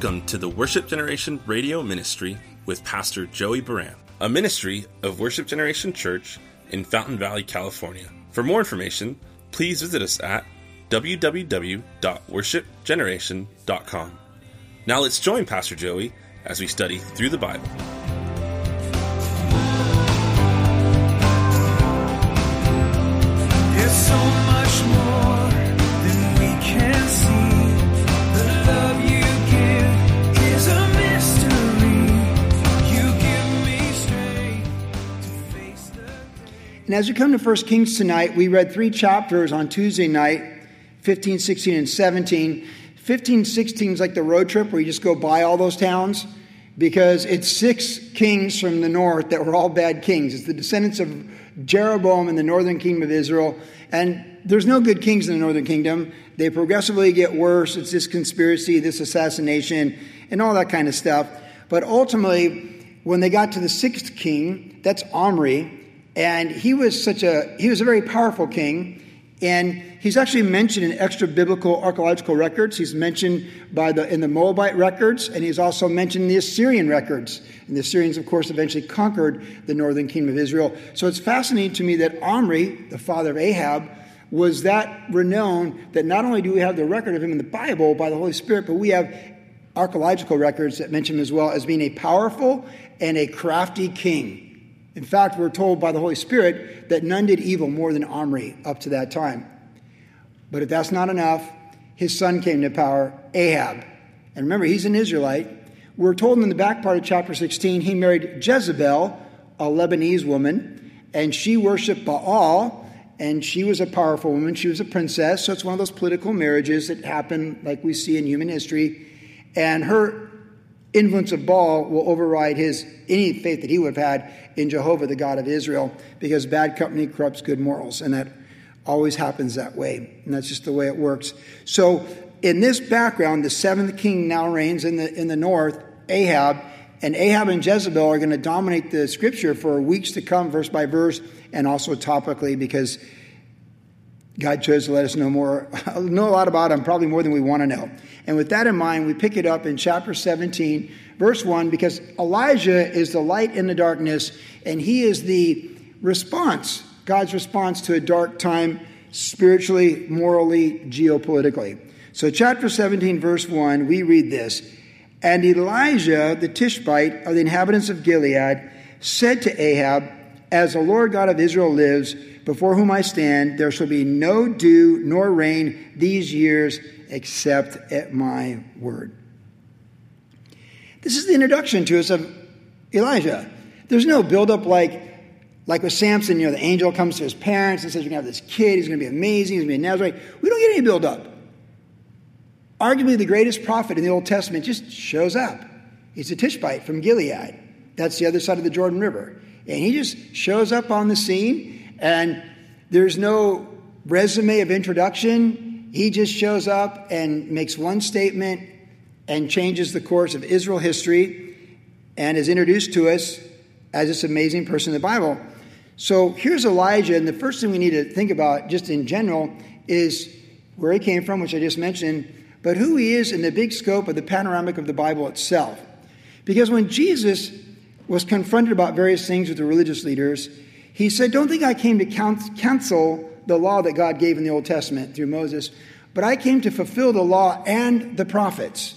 Welcome to the Worship Generation Radio Ministry with Pastor Joey Buran, a ministry of Worship Generation Church in Fountain Valley, California. For more information, please visit us at www.worshipgeneration.com. Now let's join Pastor Joey as we study through the Bible. There's so And as we come to 1 Kings tonight, we read three chapters on Tuesday night 15, 16, and 17. 15, 16 is like the road trip where you just go by all those towns because it's six kings from the north that were all bad kings. It's the descendants of Jeroboam in the northern kingdom of Israel. And there's no good kings in the northern kingdom. They progressively get worse. It's this conspiracy, this assassination, and all that kind of stuff. But ultimately, when they got to the sixth king, that's Omri, and he was such a he was a very powerful king. And he's actually mentioned in extra biblical archaeological records. He's mentioned by the in the moabite records and he's also mentioned in the assyrian records. And the assyrians of course eventually conquered the northern kingdom of israel. So it's fascinating to me that omri the father of ahab was that renowned that not only do we have the record of him in the bible by the holy spirit but we have archaeological records that mention him as well as being a powerful and a crafty king in fact, we're told by the Holy Spirit that none did evil more than Omri up to that time. But if that's not enough, his son came to power, Ahab. And remember, he's an Israelite. We're told in the back part of chapter 16 he married Jezebel, a Lebanese woman, and she worshiped Baal, and she was a powerful woman. She was a princess, so it's one of those political marriages that happen like we see in human history. And her influence of Baal will override his any faith that he would have had in Jehovah, the God of Israel, because bad company corrupts good morals, and that always happens that way, and that's just the way it works. So, in this background, the seventh king now reigns in the in the north, Ahab, and Ahab and Jezebel are going to dominate the scripture for weeks to come, verse by verse, and also topically, because God chose to let us know more, know a lot about him, probably more than we want to know. And with that in mind, we pick it up in chapter 17, verse 1, because Elijah is the light in the darkness, and he is the response, God's response to a dark time, spiritually, morally, geopolitically. So, chapter 17, verse 1, we read this And Elijah, the Tishbite of the inhabitants of Gilead, said to Ahab, As the Lord God of Israel lives, before whom I stand, there shall be no dew nor rain these years except at my word. This is the introduction to us of Elijah. There's no buildup like, like with Samson, you know, the angel comes to his parents and says, You're going to have this kid, he's going to be amazing, he's going to be a Nazarite. We don't get any buildup. Arguably, the greatest prophet in the Old Testament just shows up. He's a Tishbite from Gilead. That's the other side of the Jordan River. And he just shows up on the scene, and there's no resume of introduction. He just shows up and makes one statement and changes the course of Israel history and is introduced to us as this amazing person in the Bible. So here's Elijah, and the first thing we need to think about, just in general, is where he came from, which I just mentioned, but who he is in the big scope of the panoramic of the Bible itself. Because when Jesus was confronted about various things with the religious leaders, he said, Don't think I came to cancel the law that God gave in the Old Testament through Moses, but I came to fulfill the law and the prophets.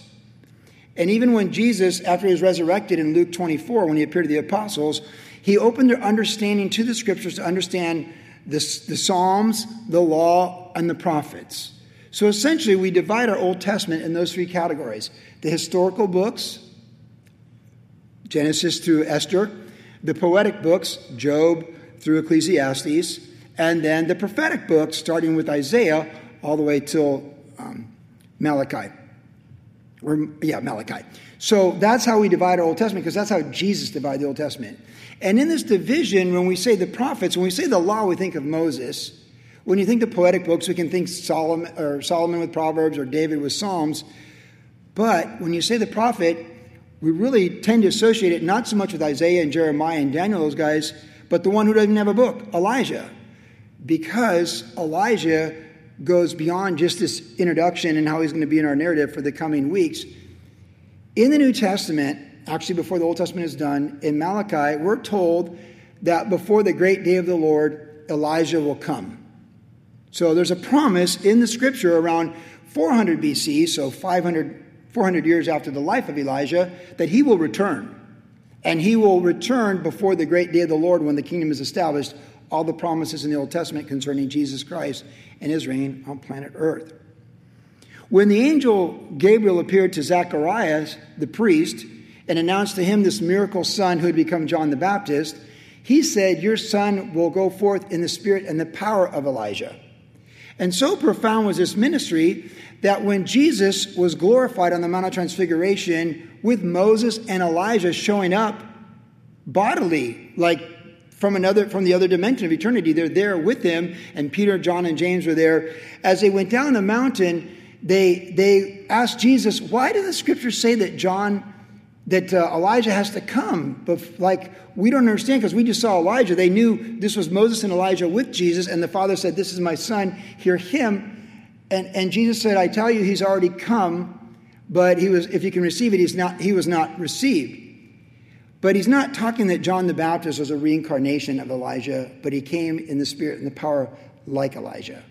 And even when Jesus, after he was resurrected in Luke 24, when he appeared to the apostles, he opened their understanding to the scriptures to understand the, the Psalms, the law, and the prophets. So essentially, we divide our Old Testament in those three categories the historical books, Genesis through Esther, the poetic books, Job through Ecclesiastes, and then the prophetic books, starting with Isaiah all the way till um, Malachi. Or, yeah, Malachi. So that's how we divide our Old Testament, because that's how Jesus divided the Old Testament. And in this division, when we say the prophets, when we say the law, we think of Moses. When you think the poetic books, we can think Solomon or Solomon with Proverbs or David with Psalms. But when you say the prophet, we really tend to associate it not so much with Isaiah and Jeremiah and Daniel, those guys, but the one who doesn't have a book, Elijah. Because Elijah goes beyond just this introduction and how he's going to be in our narrative for the coming weeks. In the New Testament, actually before the Old Testament is done, in Malachi, we're told that before the great day of the Lord, Elijah will come. So there's a promise in the scripture around 400 BC, so 500, 400 years after the life of Elijah, that he will return. And he will return before the great day of the Lord when the kingdom is established. All the promises in the Old Testament concerning Jesus Christ and his reign on planet Earth. When the angel Gabriel appeared to Zacharias, the priest, and announced to him this miracle son who had become John the Baptist, he said, Your son will go forth in the spirit and the power of Elijah. And so profound was this ministry that when Jesus was glorified on the Mount of Transfiguration with Moses and Elijah showing up bodily, like from another from the other dimension of eternity, they're there with him, and Peter, John, and James were there. As they went down the mountain, they they asked Jesus, "Why do the scriptures say that John?" That uh, Elijah has to come, but like we don't understand because we just saw Elijah. They knew this was Moses and Elijah with Jesus, and the Father said, "This is my Son. Hear him." And, and Jesus said, I tell you, he's already come, but he was, if you can receive it, he's not, he was not received. But he's not talking that John the Baptist was a reincarnation of Elijah, but he came in the spirit and the power like Elijah.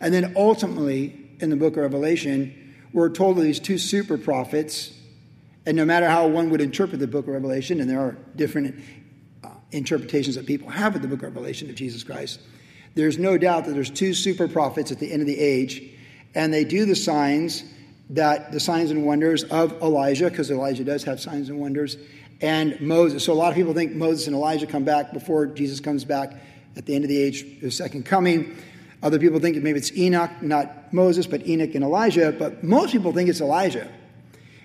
And then ultimately, in the book of Revelation, we're told of these two super prophets. And no matter how one would interpret the book of Revelation, and there are different uh, interpretations that people have of the book of Revelation of Jesus Christ, there's no doubt that there's two super prophets at the end of the age and they do the signs that the signs and wonders of Elijah, because Elijah does have signs and wonders, and Moses. So a lot of people think Moses and Elijah come back before Jesus comes back at the end of the age, the second coming. Other people think maybe it's Enoch, not Moses, but Enoch and Elijah. But most people think it's Elijah.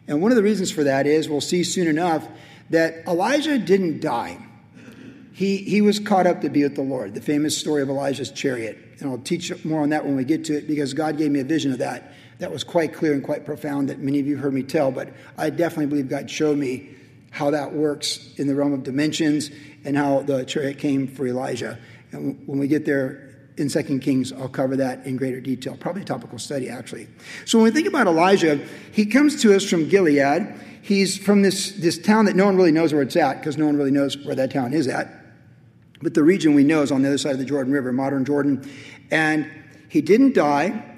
And one of the reasons for that is, we'll see soon enough, that Elijah didn't die. He, he was caught up to be with the Lord, the famous story of Elijah's chariot. And I'll teach more on that when we get to it because God gave me a vision of that. That was quite clear and quite profound that many of you heard me tell, but I definitely believe God showed me how that works in the realm of dimensions and how the chariot came for Elijah. And when we get there in Second Kings, I'll cover that in greater detail. Probably a topical study, actually. So when we think about Elijah, he comes to us from Gilead. He's from this, this town that no one really knows where it's at because no one really knows where that town is at. But the region we know is on the other side of the Jordan River, modern Jordan. And he didn't die.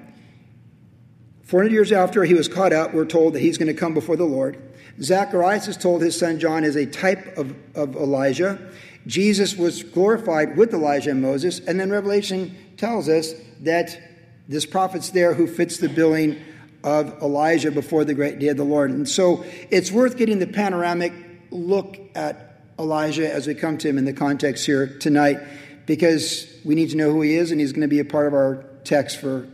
400 years after he was caught up, we're told that he's going to come before the Lord. Zacharias is told his son John is a type of, of Elijah. Jesus was glorified with Elijah and Moses. And then Revelation tells us that this prophet's there who fits the billing of Elijah before the great day of the Lord. And so it's worth getting the panoramic look at Elijah as we come to him in the context here tonight because we need to know who he is and he's going to be a part of our text for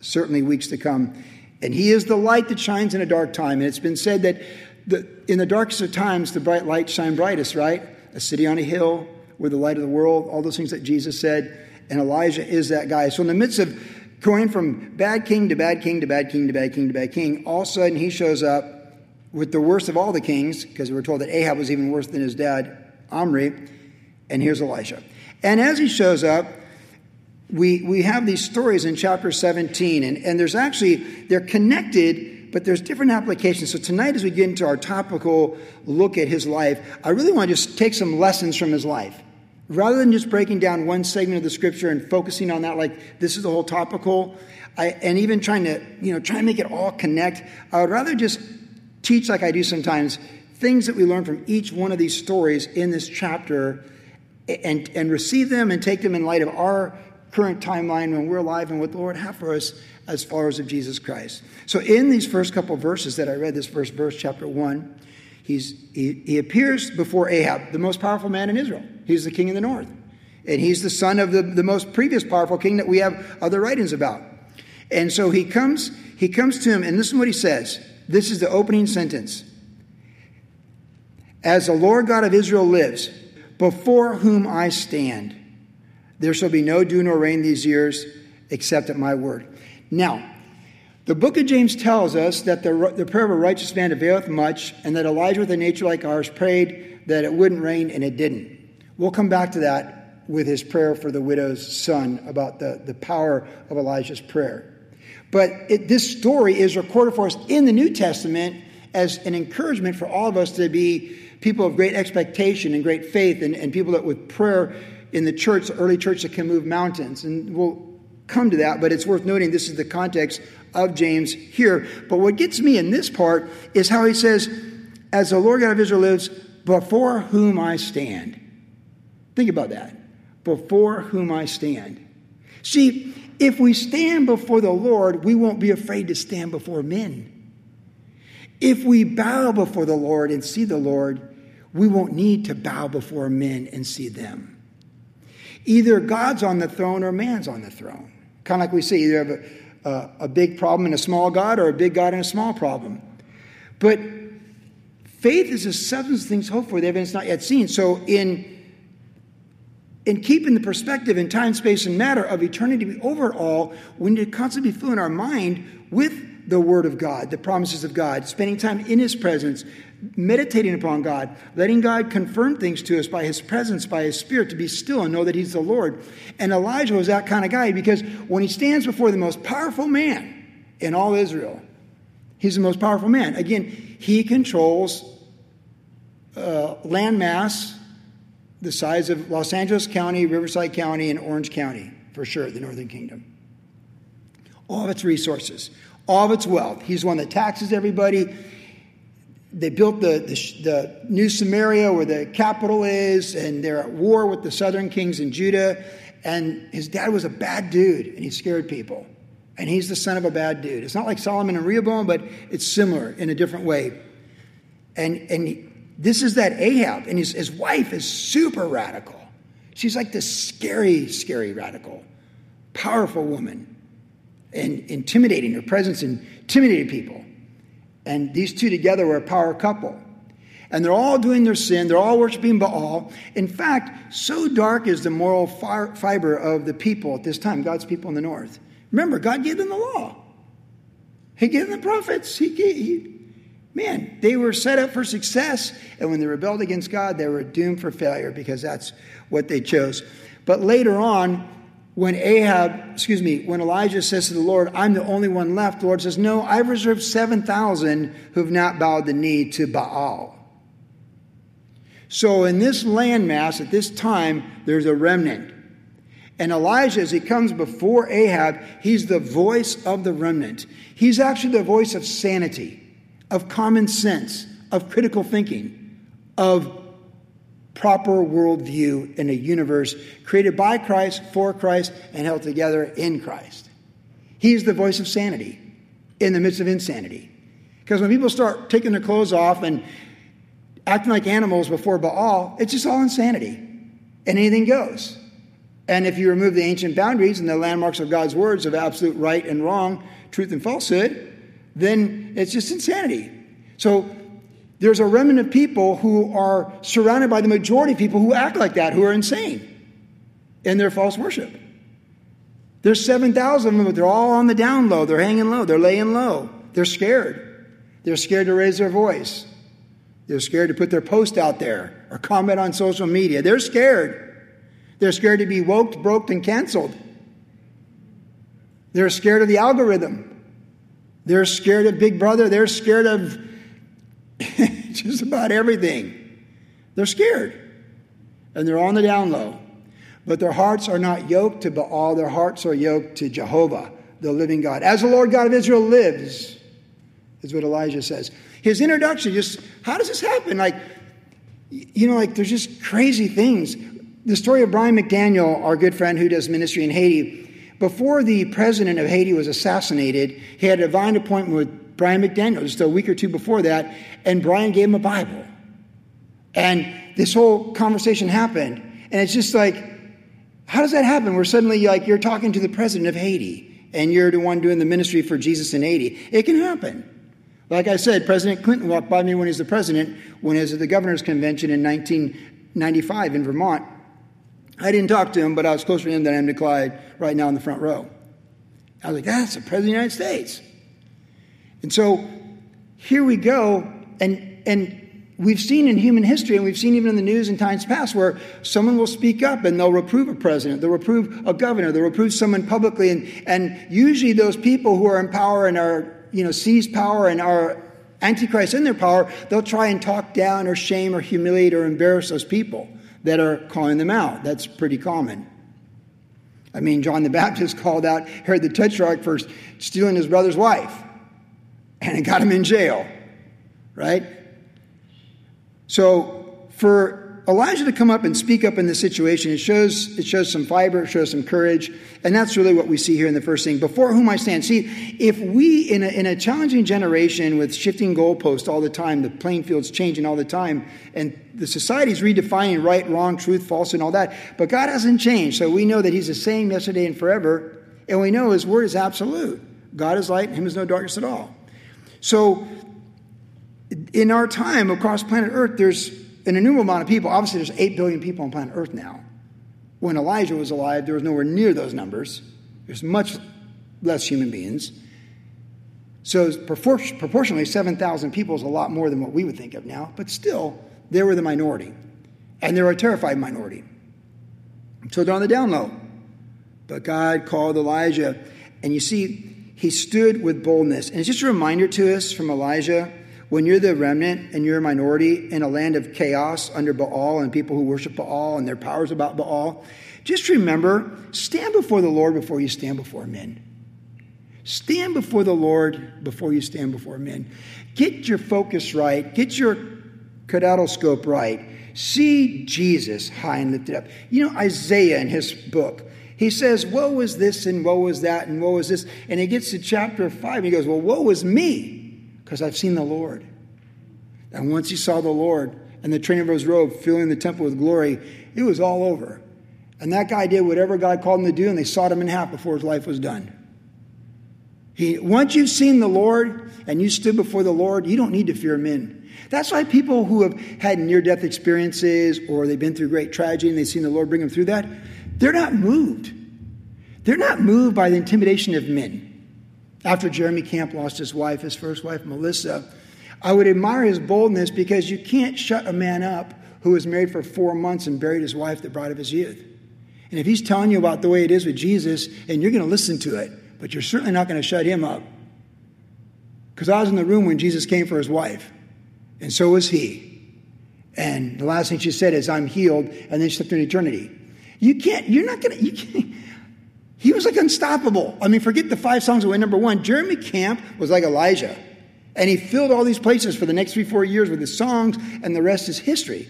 certainly weeks to come. And he is the light that shines in a dark time. And it's been said that the, in the darkest of times, the bright light shine brightest, right? A city on a hill, we're the light of the world, all those things that Jesus said. And Elijah is that guy. So in the midst of going from bad king to bad king to bad king to bad king to bad king, all of a sudden he shows up with the worst of all the kings, because we're told that Ahab was even worse than his dad, Omri, and here's Elijah. And as he shows up, we, we have these stories in chapter 17, and, and there's actually, they're connected, but there's different applications. So tonight, as we get into our topical look at his life, I really want to just take some lessons from his life. Rather than just breaking down one segment of the scripture and focusing on that, like this is the whole topical, I, and even trying to, you know, try and make it all connect, I would rather just teach like I do sometimes, things that we learn from each one of these stories in this chapter and, and receive them and take them in light of our current timeline when we're alive and what the Lord have for us as followers of Jesus Christ. So in these first couple verses that I read, this first verse, chapter 1, he's, he, he appears before Ahab, the most powerful man in Israel. He's the king in the north. And he's the son of the, the most previous powerful king that we have other writings about. And so he comes, he comes to him, and this is what he says. This is the opening sentence. As the Lord God of Israel lives, before whom I stand, there shall be no dew nor rain these years except at my word. Now, the book of James tells us that the, the prayer of a righteous man availeth much, and that Elijah with a nature like ours prayed that it wouldn't rain, and it didn't. We'll come back to that with his prayer for the widow's son about the, the power of Elijah's prayer. But it, this story is recorded for us in the New Testament as an encouragement for all of us to be people of great expectation and great faith and, and people that with prayer in the church, the early church that can move mountains. And we'll come to that, but it's worth noting this is the context of James here. But what gets me in this part is how he says, As the Lord God of Israel lives, before whom I stand. Think about that. Before whom I stand. See, if we stand before the Lord, we won't be afraid to stand before men. If we bow before the Lord and see the Lord, we won't need to bow before men and see them. Either God's on the throne or man's on the throne. Kind of like we say, either have a, a, a big problem and a small God or a big God and a small problem. But faith is a substance of things hoped for, the evidence not yet seen. So in in keeping the perspective in time, space, and matter of eternity over all, we need to constantly be filling our mind with the Word of God, the promises of God, spending time in His presence, meditating upon God, letting God confirm things to us by His presence, by His Spirit, to be still and know that He's the Lord. And Elijah was that kind of guy because when he stands before the most powerful man in all Israel, he's the most powerful man. Again, he controls uh, land mass the size of Los Angeles County, Riverside County, and Orange County, for sure, the Northern Kingdom. All of its resources, all of its wealth. He's one that taxes everybody. They built the, the, the new Samaria where the capital is, and they're at war with the southern kings in Judah. And his dad was a bad dude, and he scared people. And he's the son of a bad dude. It's not like Solomon and Rehoboam, but it's similar in a different way. And, and he, this is that Ahab, and his, his wife is super radical. She's like this scary, scary radical, powerful woman, and intimidating. Her presence intimidated people. And these two together were a power couple. And they're all doing their sin, they're all worshiping Baal. In fact, so dark is the moral fiber of the people at this time, God's people in the north. Remember, God gave them the law, He gave them the prophets, He, gave, he Man, they were set up for success, and when they rebelled against God, they were doomed for failure because that's what they chose. But later on, when Ahab, excuse me, when Elijah says to the Lord, I'm the only one left, the Lord says, No, I've reserved 7,000 who've not bowed the knee to Baal. So in this landmass at this time, there's a remnant. And Elijah, as he comes before Ahab, he's the voice of the remnant. He's actually the voice of sanity of common sense, of critical thinking, of proper worldview in a universe created by Christ, for Christ, and held together in Christ. He's the voice of sanity in the midst of insanity. Because when people start taking their clothes off and acting like animals before Baal, it's just all insanity. And anything goes. And if you remove the ancient boundaries and the landmarks of God's words of absolute right and wrong, truth and falsehood, then it's just insanity. So there's a remnant of people who are surrounded by the majority of people who act like that, who are insane in their false worship. There's 7,000 of them, but they're all on the down low. They're hanging low. They're laying low. They're scared. They're scared to raise their voice. They're scared to put their post out there or comment on social media. They're scared. They're scared to be woke, broke, and canceled. They're scared of the algorithm. They're scared of Big Brother. They're scared of just about everything. They're scared. And they're on the down low. But their hearts are not yoked to Baal, their hearts are yoked to Jehovah, the living God. As the Lord God of Israel lives, is what Elijah says. His introduction, just how does this happen? Like, you know, like there's just crazy things. The story of Brian McDaniel, our good friend who does ministry in Haiti, before the president of Haiti was assassinated, he had a divine appointment with Brian McDaniel just a week or two before that, and Brian gave him a Bible. And this whole conversation happened. And it's just like, how does that happen? Where suddenly, like, you're talking to the president of Haiti and you're the one doing the ministry for Jesus in Haiti. It can happen. Like I said, President Clinton walked by me when he was the president, when he was at the governor's convention in 1995 in Vermont. I didn't talk to him, but I was closer to him than I am to Clyde right now in the front row. I was like, that's the President of the United States. And so here we go, and, and we've seen in human history, and we've seen even in the news in times past, where someone will speak up and they'll reprove a president, they'll reprove a governor, they'll reprove someone publicly, and, and usually those people who are in power and are, you know, seize power and are Antichrist in their power, they'll try and talk down or shame or humiliate or embarrass those people that are calling them out. That's pretty common. I mean, John the Baptist called out Herod the Tetrarch for stealing his brother's wife, and it got him in jail, right? So, for Elijah to come up and speak up in this situation, it shows, it shows some fiber, it shows some courage, and that's really what we see here in the first thing. Before whom I stand. See, if we, in a, in a challenging generation with shifting goalposts all the time, the playing field's changing all the time, and the society's redefining right, wrong, truth, false, and all that, but God hasn't changed, so we know that He's the same yesterday and forever, and we know His word is absolute. God is light, and Him is no darkness at all. So, in our time across planet Earth, there's an innumerable amount of people. Obviously, there's 8 billion people on planet Earth now. When Elijah was alive, there was nowhere near those numbers. There's much less human beings. So, proportionally, 7,000 people is a lot more than what we would think of now, but still, they were the minority. And they were a terrified minority. So, they're on the down low. But God called Elijah, and you see, he stood with boldness. And it's just a reminder to us from Elijah when you're the remnant and you're a minority in a land of chaos under Baal and people who worship Baal and their powers about Baal, just remember stand before the Lord before you stand before men. Stand before the Lord before you stand before men. Get your focus right, get your kaleidoscope right. See Jesus high and lifted up. You know, Isaiah in his book, he says, Woe is this and woe is that and woe is this. And he gets to chapter 5 and he goes, Well, woe is me because I've seen the Lord. And once he saw the Lord and the train of his robe filling the temple with glory, it was all over. And that guy did whatever God called him to do, and they sawed him in half before his life was done. He, once you've seen the Lord and you stood before the Lord, you don't need to fear men. That's why people who have had near death experiences or they've been through great tragedy and they've seen the Lord bring them through that, they're not moved. They're not moved by the intimidation of men. After Jeremy Camp lost his wife, his first wife, Melissa, I would admire his boldness because you can't shut a man up who was married for four months and buried his wife, the bride of his youth. And if he's telling you about the way it is with Jesus, and you're going to listen to it, but you're certainly not going to shut him up. Because I was in the room when Jesus came for his wife, and so was he. And the last thing she said is, I'm healed, and then she slipped into eternity. You can't, you're not going to, you can't. He was like unstoppable. I mean, forget the five songs that went number one. Jeremy Camp was like Elijah. And he filled all these places for the next three, four years with his songs, and the rest is history.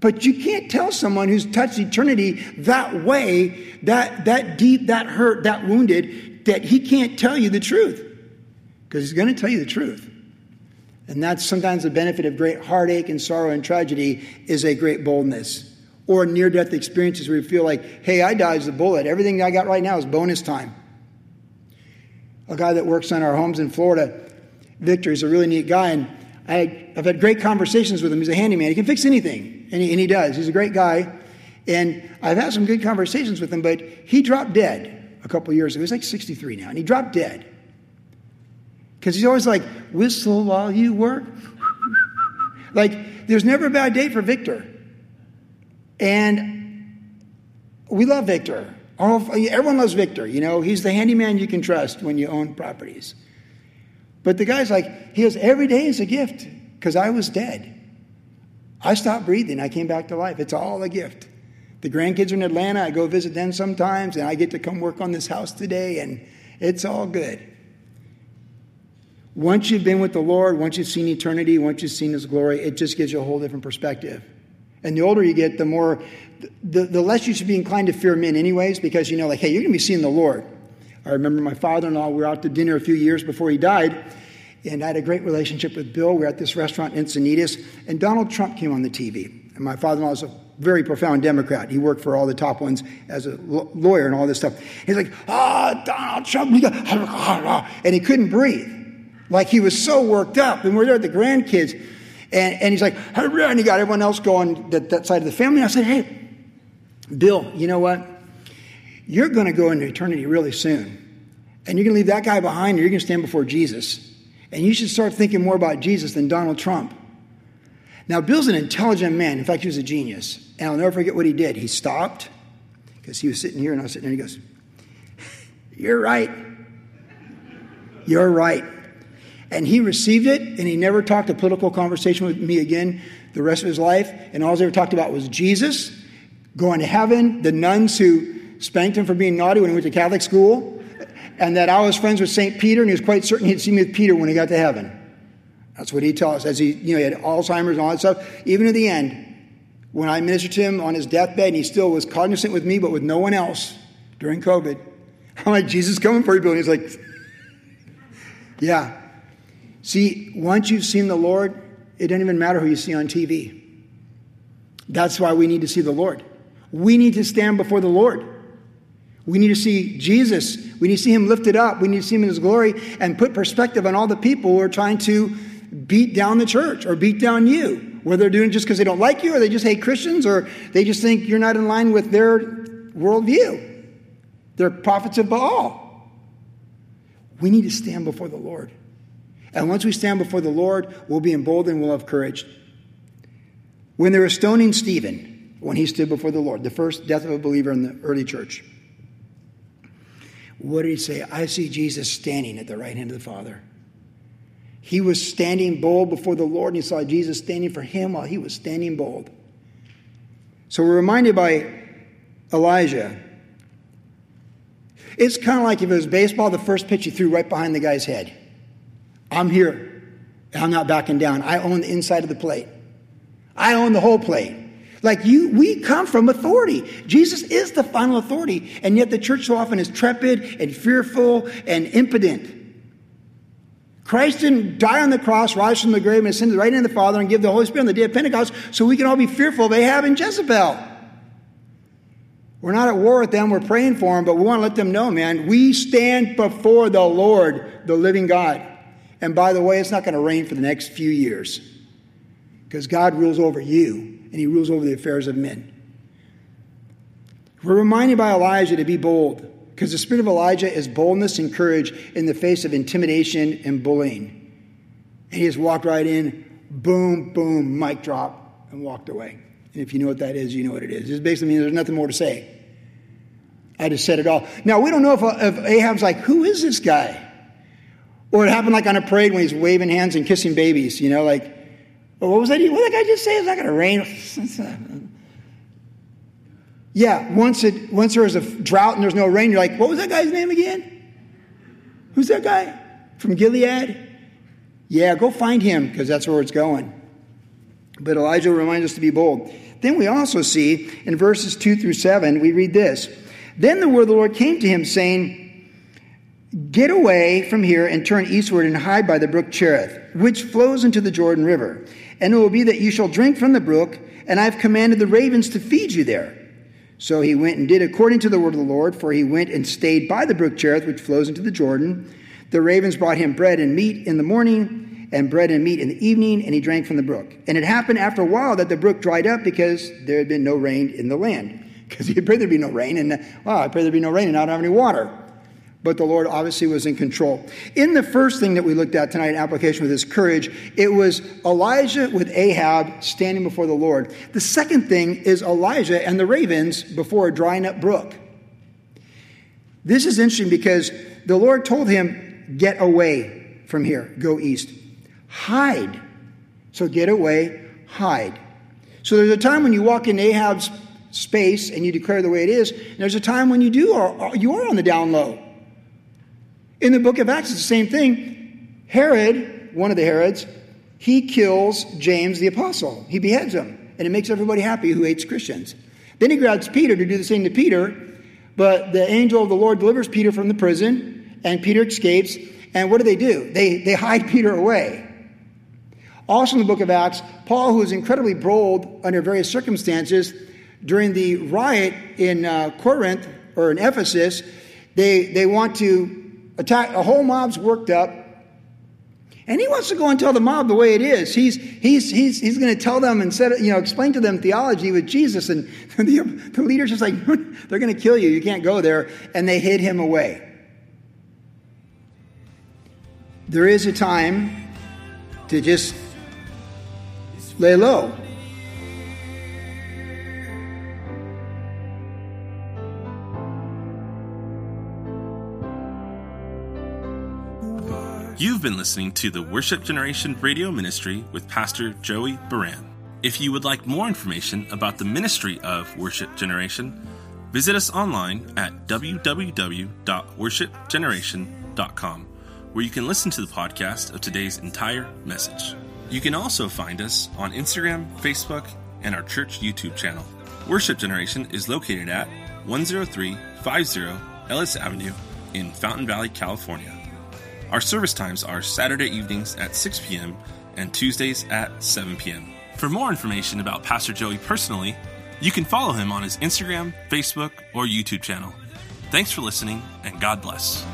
But you can't tell someone who's touched eternity that way, that, that deep, that hurt, that wounded, that he can't tell you the truth. Because he's going to tell you the truth. And that's sometimes the benefit of great heartache and sorrow and tragedy is a great boldness. Or near death experiences where you feel like, hey, I dodged the bullet. Everything I got right now is bonus time. A guy that works on our homes in Florida, Victor, is a really neat guy. And I, have had great conversations with him. He's a handyman. He can fix anything, and he, and he does. He's a great guy. And I've had some good conversations with him, but he dropped dead a couple years ago. He's like 63 now, and he dropped dead. Because he's always like, whistle while you work. like, there's never a bad day for Victor. And we love Victor. Everyone loves Victor. You know, he's the handyman you can trust when you own properties. But the guy's like, he goes, every day is a gift because I was dead. I stopped breathing. I came back to life. It's all a gift. The grandkids are in Atlanta. I go visit them sometimes, and I get to come work on this house today, and it's all good. Once you've been with the Lord, once you've seen eternity, once you've seen His glory, it just gives you a whole different perspective. And the older you get, the more, the, the less you should be inclined to fear men, anyways, because you know, like, hey, you're going to be seeing the Lord. I remember my father in law, we were out to dinner a few years before he died, and I had a great relationship with Bill. We were at this restaurant in Encinitas, and Donald Trump came on the TV. And my father in law is a very profound Democrat. He worked for all the top ones as a lawyer and all this stuff. He's like, ah, oh, Donald Trump, and he couldn't breathe. Like he was so worked up. And we're there at the grandkids, and, and he's like, and he got everyone else going that, that side of the family. I said, hey, Bill, you know what? You're going to go into eternity really soon. And you're going to leave that guy behind, and you're going to stand before Jesus. And you should start thinking more about Jesus than Donald Trump. Now, Bill's an intelligent man. In fact, he was a genius. And I'll never forget what he did. He stopped because he was sitting here, and I was sitting there, and he goes, You're right. You're right. And he received it, and he never talked a political conversation with me again the rest of his life. And all he ever talked about was Jesus, going to heaven, the nuns who spanked him for being naughty when he went to Catholic school, and that I was friends with St. Peter, and he was quite certain he'd see me with Peter when he got to heaven. That's what he tells us. As he, you know, he had Alzheimer's and all that stuff. Even at the end, when I ministered to him on his deathbed, and he still was cognizant with me, but with no one else during COVID. I'm like, Jesus coming for you, Bill. And he's like, yeah. See, once you've seen the Lord, it doesn't even matter who you see on TV. That's why we need to see the Lord. We need to stand before the Lord. We need to see Jesus. We need to see him lifted up. We need to see him in his glory and put perspective on all the people who are trying to beat down the church or beat down you. Whether they're doing it just because they don't like you or they just hate Christians or they just think you're not in line with their worldview. They're prophets of Baal. We need to stand before the Lord. And once we stand before the Lord, we'll be emboldened, we'll have courage. When they were stoning Stephen, when he stood before the Lord, the first death of a believer in the early church, what did he say? I see Jesus standing at the right hand of the Father. He was standing bold before the Lord, and he saw Jesus standing for him while he was standing bold. So we're reminded by Elijah. It's kind of like if it was baseball, the first pitch he threw right behind the guy's head. I'm here. I'm not backing down. I own the inside of the plate. I own the whole plate. Like you, we come from authority. Jesus is the final authority, and yet the church so often is trepid and fearful and impotent. Christ didn't die on the cross, rise from the grave, and ascend to the right hand of the Father and give the Holy Spirit on the day of Pentecost so we can all be fearful of Ahab and Jezebel. We're not at war with them, we're praying for them, but we want to let them know, man, we stand before the Lord, the living God. And by the way, it's not going to rain for the next few years because God rules over you and he rules over the affairs of men. We're reminded by Elijah to be bold because the spirit of Elijah is boldness and courage in the face of intimidation and bullying. And he just walked right in, boom, boom, mic drop, and walked away. And if you know what that is, you know what it is. It basically means there's nothing more to say. I just said it all. Now, we don't know if, if Ahab's like, who is this guy? Or it happened like on a parade when he's waving hands and kissing babies, you know, like, well, what was that? What did that guy just say? It's not going to rain. yeah, once, it, once there was a drought and there's no rain, you're like, what was that guy's name again? Who's that guy? From Gilead? Yeah, go find him because that's where it's going. But Elijah reminds us to be bold. Then we also see in verses 2 through 7, we read this. Then the word of the Lord came to him, saying, Get away from here and turn eastward and hide by the brook Cherith, which flows into the Jordan River. And it will be that you shall drink from the brook, and I have commanded the ravens to feed you there. So he went and did according to the word of the Lord, for he went and stayed by the brook Cherith, which flows into the Jordan. The ravens brought him bread and meat in the morning, and bread and meat in the evening, and he drank from the brook. And it happened after a while that the brook dried up because there had been no rain in the land. Because he prayed there'd be no rain, and uh, wow, I pray there'd be no rain, and I don't have any water but the Lord obviously was in control. In the first thing that we looked at tonight in application with his courage, it was Elijah with Ahab standing before the Lord. The second thing is Elijah and the ravens before a drying up brook. This is interesting because the Lord told him, Get away from here, go east. Hide. So get away, hide. So there's a time when you walk in Ahab's space and you declare the way it is, and there's a time when you do, or you are on the down low. In the book of Acts, it's the same thing. Herod, one of the Herods, he kills James the apostle. He beheads him, and it makes everybody happy who hates Christians. Then he grabs Peter to do the same to Peter, but the angel of the Lord delivers Peter from the prison, and Peter escapes. And what do they do? They, they hide Peter away. Also in the book of Acts, Paul, who is incredibly bold under various circumstances, during the riot in uh, Corinth or in Ephesus, they, they want to attack, a whole mob's worked up. And he wants to go and tell the mob the way it is. He's, he's, he's, he's going to tell them and set, you know, explain to them theology with Jesus. And the, the leader's just like, they're going to kill you. You can't go there. And they hid him away. There is a time to just lay low. You've been listening to the Worship Generation Radio Ministry with Pastor Joey Buran. If you would like more information about the ministry of Worship Generation, visit us online at www.worshipgeneration.com, where you can listen to the podcast of today's entire message. You can also find us on Instagram, Facebook, and our church YouTube channel. Worship Generation is located at 10350 Ellis Avenue in Fountain Valley, California. Our service times are Saturday evenings at 6 p.m. and Tuesdays at 7 p.m. For more information about Pastor Joey personally, you can follow him on his Instagram, Facebook, or YouTube channel. Thanks for listening, and God bless.